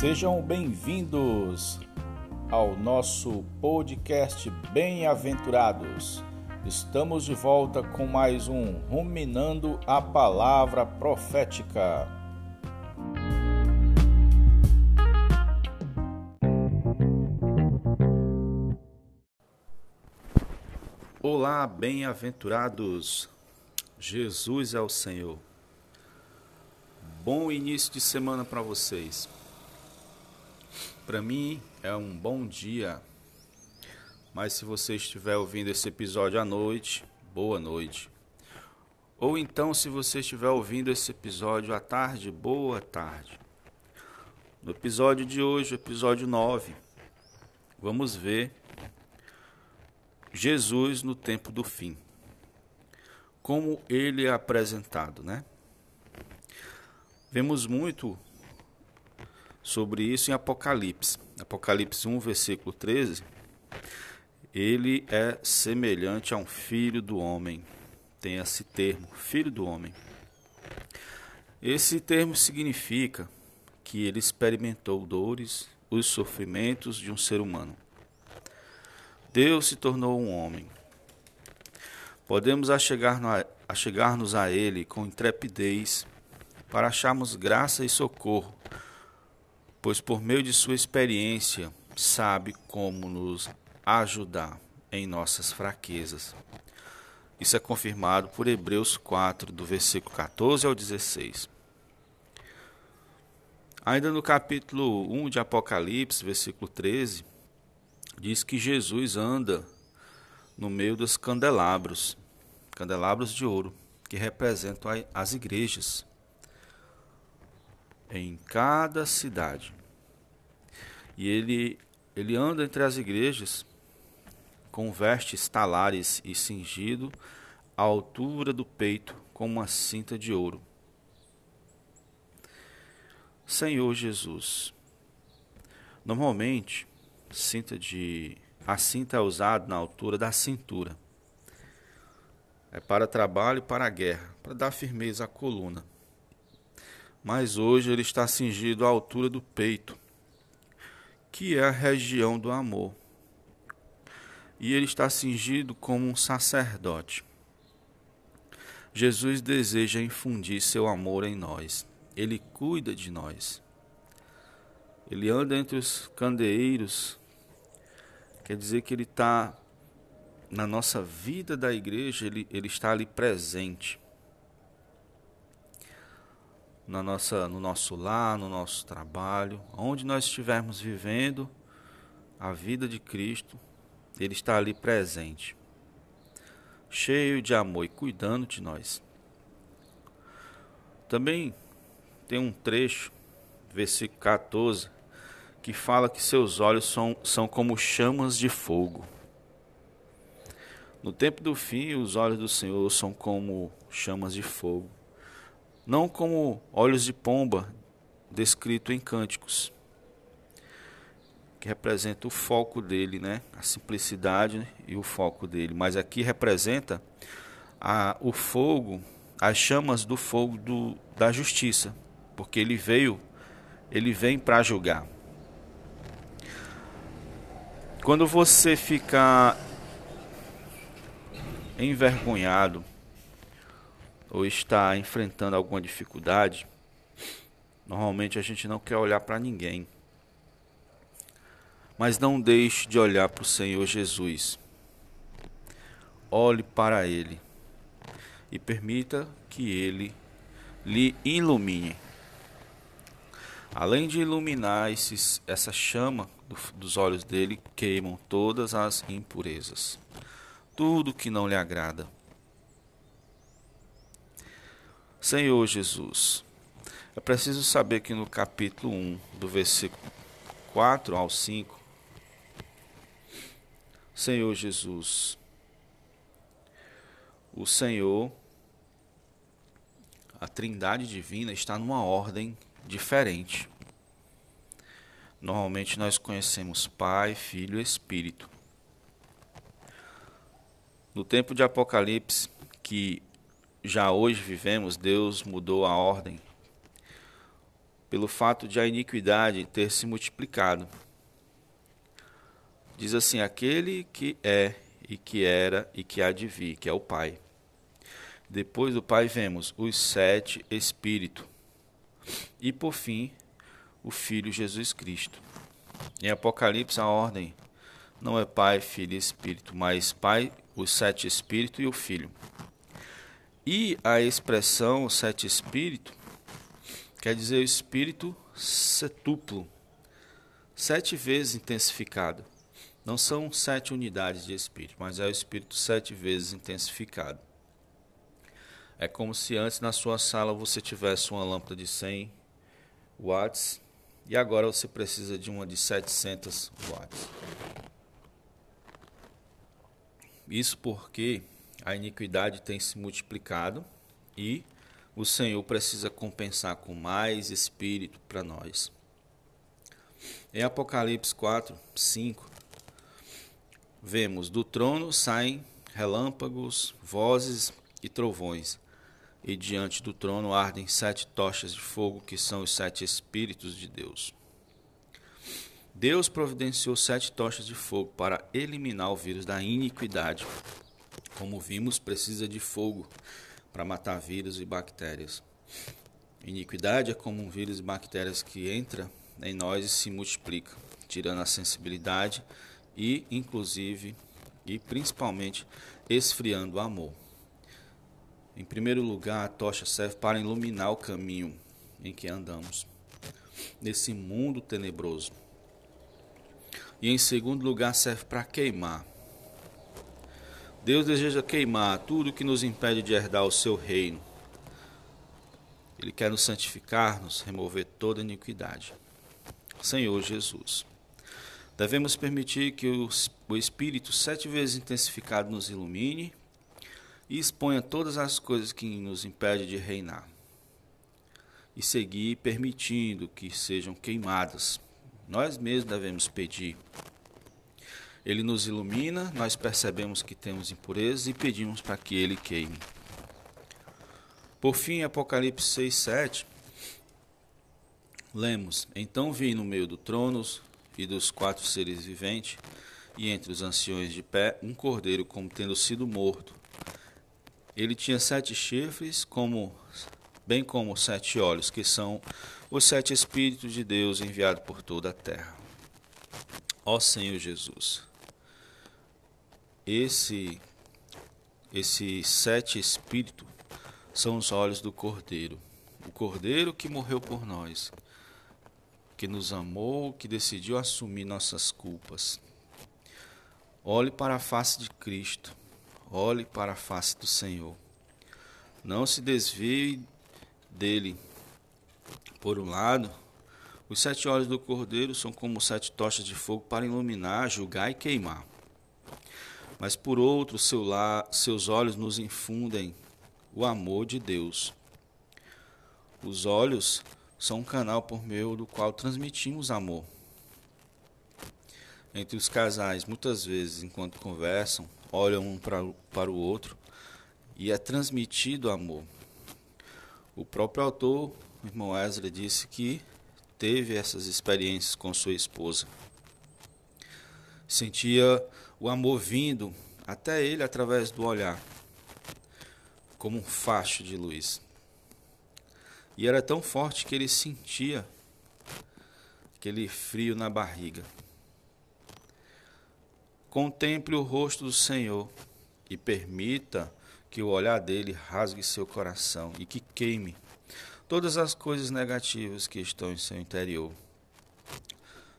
Sejam bem-vindos ao nosso podcast Bem-aventurados. Estamos de volta com mais um Ruminando a Palavra Profética. Olá, bem-aventurados. Jesus é o Senhor. Bom início de semana para vocês. Para mim é um bom dia. Mas se você estiver ouvindo esse episódio à noite, boa noite. Ou então, se você estiver ouvindo esse episódio à tarde, boa tarde. No episódio de hoje, episódio 9, vamos ver Jesus no tempo do fim. Como ele é apresentado, né? Vemos muito sobre isso em Apocalipse. Apocalipse 1, versículo 13. Ele é semelhante a um filho do homem. Tem esse termo, filho do homem. Esse termo significa que ele experimentou dores, os sofrimentos de um ser humano. Deus se tornou um homem. Podemos achegar-nos a Ele com intrepidez para acharmos graça e socorro pois por meio de sua experiência sabe como nos ajudar em nossas fraquezas. Isso é confirmado por Hebreus 4, do versículo 14 ao 16. Ainda no capítulo 1 de Apocalipse, versículo 13, diz que Jesus anda no meio dos candelabros, candelabros de ouro, que representam as igrejas em cada cidade. E ele, ele anda entre as igrejas com vestes talares e cingido à altura do peito com uma cinta de ouro. Senhor Jesus. Normalmente, cinta de a cinta é usada na altura da cintura. É para trabalho e para guerra, para dar firmeza à coluna mas hoje ele está cingido à altura do peito, que é a região do amor. E ele está cingido como um sacerdote. Jesus deseja infundir seu amor em nós. Ele cuida de nós. Ele anda entre os candeeiros. Quer dizer que ele está na nossa vida da igreja, ele, ele está ali presente na nossa, no nosso lar, no nosso trabalho, onde nós estivermos vivendo a vida de Cristo, Ele está ali presente, cheio de amor e cuidando de nós. Também tem um trecho, versículo 14, que fala que seus olhos são, são como chamas de fogo. No tempo do fim, os olhos do Senhor são como chamas de fogo não como olhos de pomba descrito em cânticos, que representa o foco dele, né? A simplicidade e o foco dele, mas aqui representa a, o fogo, as chamas do fogo do, da justiça, porque ele veio, ele vem para julgar. Quando você fica envergonhado ou está enfrentando alguma dificuldade, normalmente a gente não quer olhar para ninguém. Mas não deixe de olhar para o Senhor Jesus. Olhe para Ele e permita que Ele lhe ilumine. Além de iluminar esses, essa chama do, dos olhos dele, queimam todas as impurezas, tudo que não lhe agrada. Senhor Jesus. É preciso saber que no capítulo 1, do versículo 4 ao 5, Senhor Jesus, o Senhor, a Trindade Divina está numa ordem diferente. Normalmente nós conhecemos Pai, Filho e Espírito. No tempo de Apocalipse, que já hoje vivemos, Deus mudou a ordem. pelo fato de a iniquidade ter se multiplicado. Diz assim: aquele que é e que era e que há de vir, que é o Pai. Depois do Pai vemos os sete Espíritos. E por fim, o Filho Jesus Cristo. Em Apocalipse a ordem não é Pai, Filho e Espírito, mas Pai, os sete Espíritos e o Filho. E a expressão sete Espírito quer dizer o Espírito setuplo, sete vezes intensificado. Não são sete unidades de Espírito, mas é o Espírito sete vezes intensificado. É como se antes na sua sala você tivesse uma lâmpada de 100 watts e agora você precisa de uma de 700 watts. Isso porque a iniquidade tem se multiplicado e o Senhor precisa compensar com mais espírito para nós. Em Apocalipse 4, 5, vemos do trono saem relâmpagos, vozes e trovões, e diante do trono ardem sete tochas de fogo, que são os sete Espíritos de Deus. Deus providenciou sete tochas de fogo para eliminar o vírus da iniquidade. Como vimos, precisa de fogo para matar vírus e bactérias. Iniquidade é como um vírus e bactérias que entra em nós e se multiplica, tirando a sensibilidade e, inclusive, e principalmente, esfriando o amor. Em primeiro lugar, a tocha serve para iluminar o caminho em que andamos, nesse mundo tenebroso. E em segundo lugar, serve para queimar. Deus deseja queimar tudo que nos impede de herdar o seu reino. Ele quer nos santificar, nos remover toda iniquidade. Senhor Jesus, devemos permitir que o Espírito, sete vezes intensificado, nos ilumine e exponha todas as coisas que nos impedem de reinar. E seguir permitindo que sejam queimadas nós mesmos devemos pedir. Ele nos ilumina, nós percebemos que temos impurezas e pedimos para que ele queime. Por fim, Apocalipse 6, 7, lemos: Então vi no meio do trono e dos quatro seres viventes, e entre os anciões de pé, um cordeiro como tendo sido morto. Ele tinha sete chifres, como, bem como sete olhos, que são os sete Espíritos de Deus enviados por toda a terra. Ó Senhor Jesus, esse, esse sete Espíritos são os olhos do Cordeiro, o Cordeiro que morreu por nós, que nos amou, que decidiu assumir nossas culpas. Olhe para a face de Cristo, olhe para a face do Senhor. Não se desvie dele por um lado, os sete olhos do cordeiro são como sete tochas de fogo para iluminar, julgar e queimar. Mas por outro, seu la, seus olhos nos infundem o amor de Deus. Os olhos são um canal por meio do qual transmitimos amor. Entre os casais, muitas vezes, enquanto conversam, olham um para, para o outro e é transmitido amor. O próprio autor o irmão Wesley disse que teve essas experiências com sua esposa. Sentia o amor vindo até ele através do olhar, como um facho de luz. E era tão forte que ele sentia aquele frio na barriga. Contemple o rosto do Senhor e permita que o olhar dele rasgue seu coração e que queime todas as coisas negativas que estão em seu interior.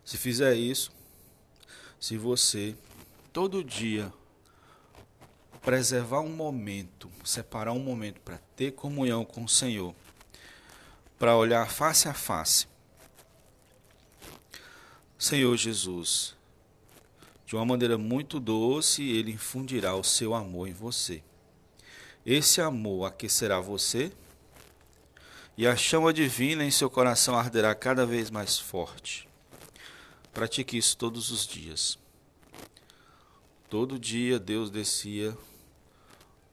Se fizer isso, se você todo dia preservar um momento, separar um momento para ter comunhão com o Senhor, para olhar face a face, Senhor Jesus, de uma maneira muito doce, Ele infundirá o seu amor em você. Esse amor aquecerá você e a chama divina em seu coração arderá cada vez mais forte. Pratique isso todos os dias. Todo dia Deus descia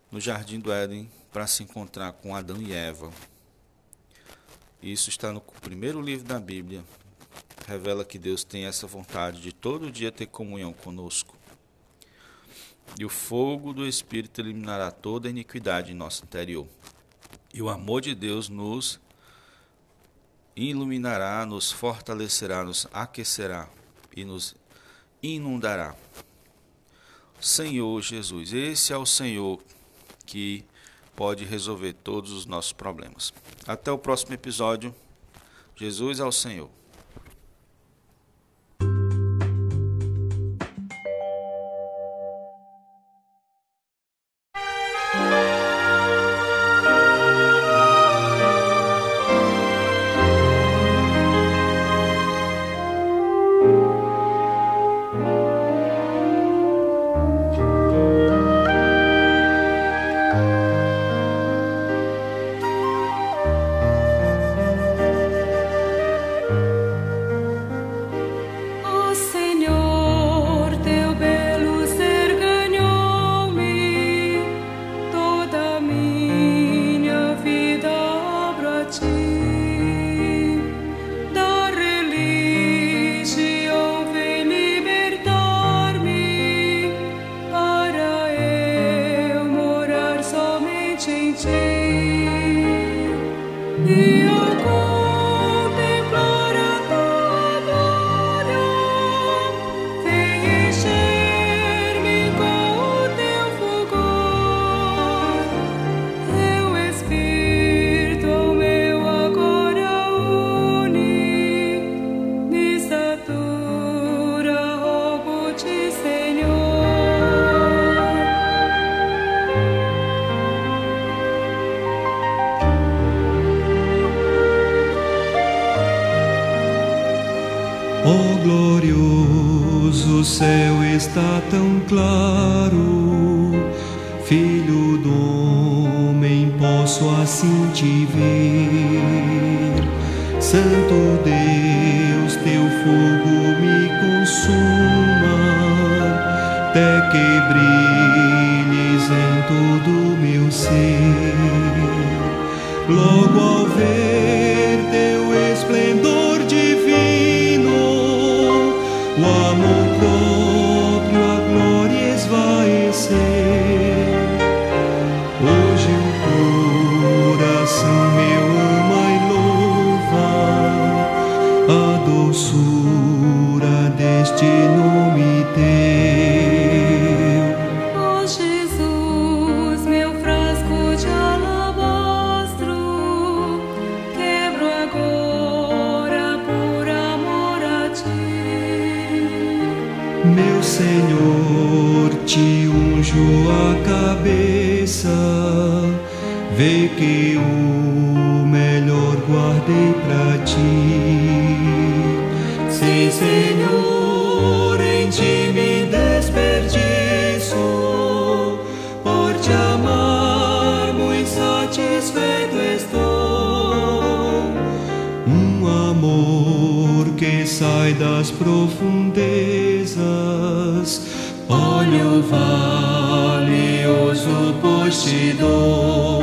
no jardim do Éden para se encontrar com Adão e Eva. Isso está no primeiro livro da Bíblia. Revela que Deus tem essa vontade de todo dia ter comunhão conosco. E o fogo do Espírito eliminará toda a iniquidade em nosso interior. E o amor de Deus nos iluminará, nos fortalecerá, nos aquecerá e nos inundará. Senhor Jesus, esse é o Senhor que pode resolver todos os nossos problemas. Até o próximo episódio. Jesus é o Senhor. Céu está tão claro, Filho do homem, posso assim te ver. Santo Deus, teu fogo me consuma, até que brilhes em todo o meu ser. Logo ao ver teu esplendor sai das profundezas olho valioso pois te dou.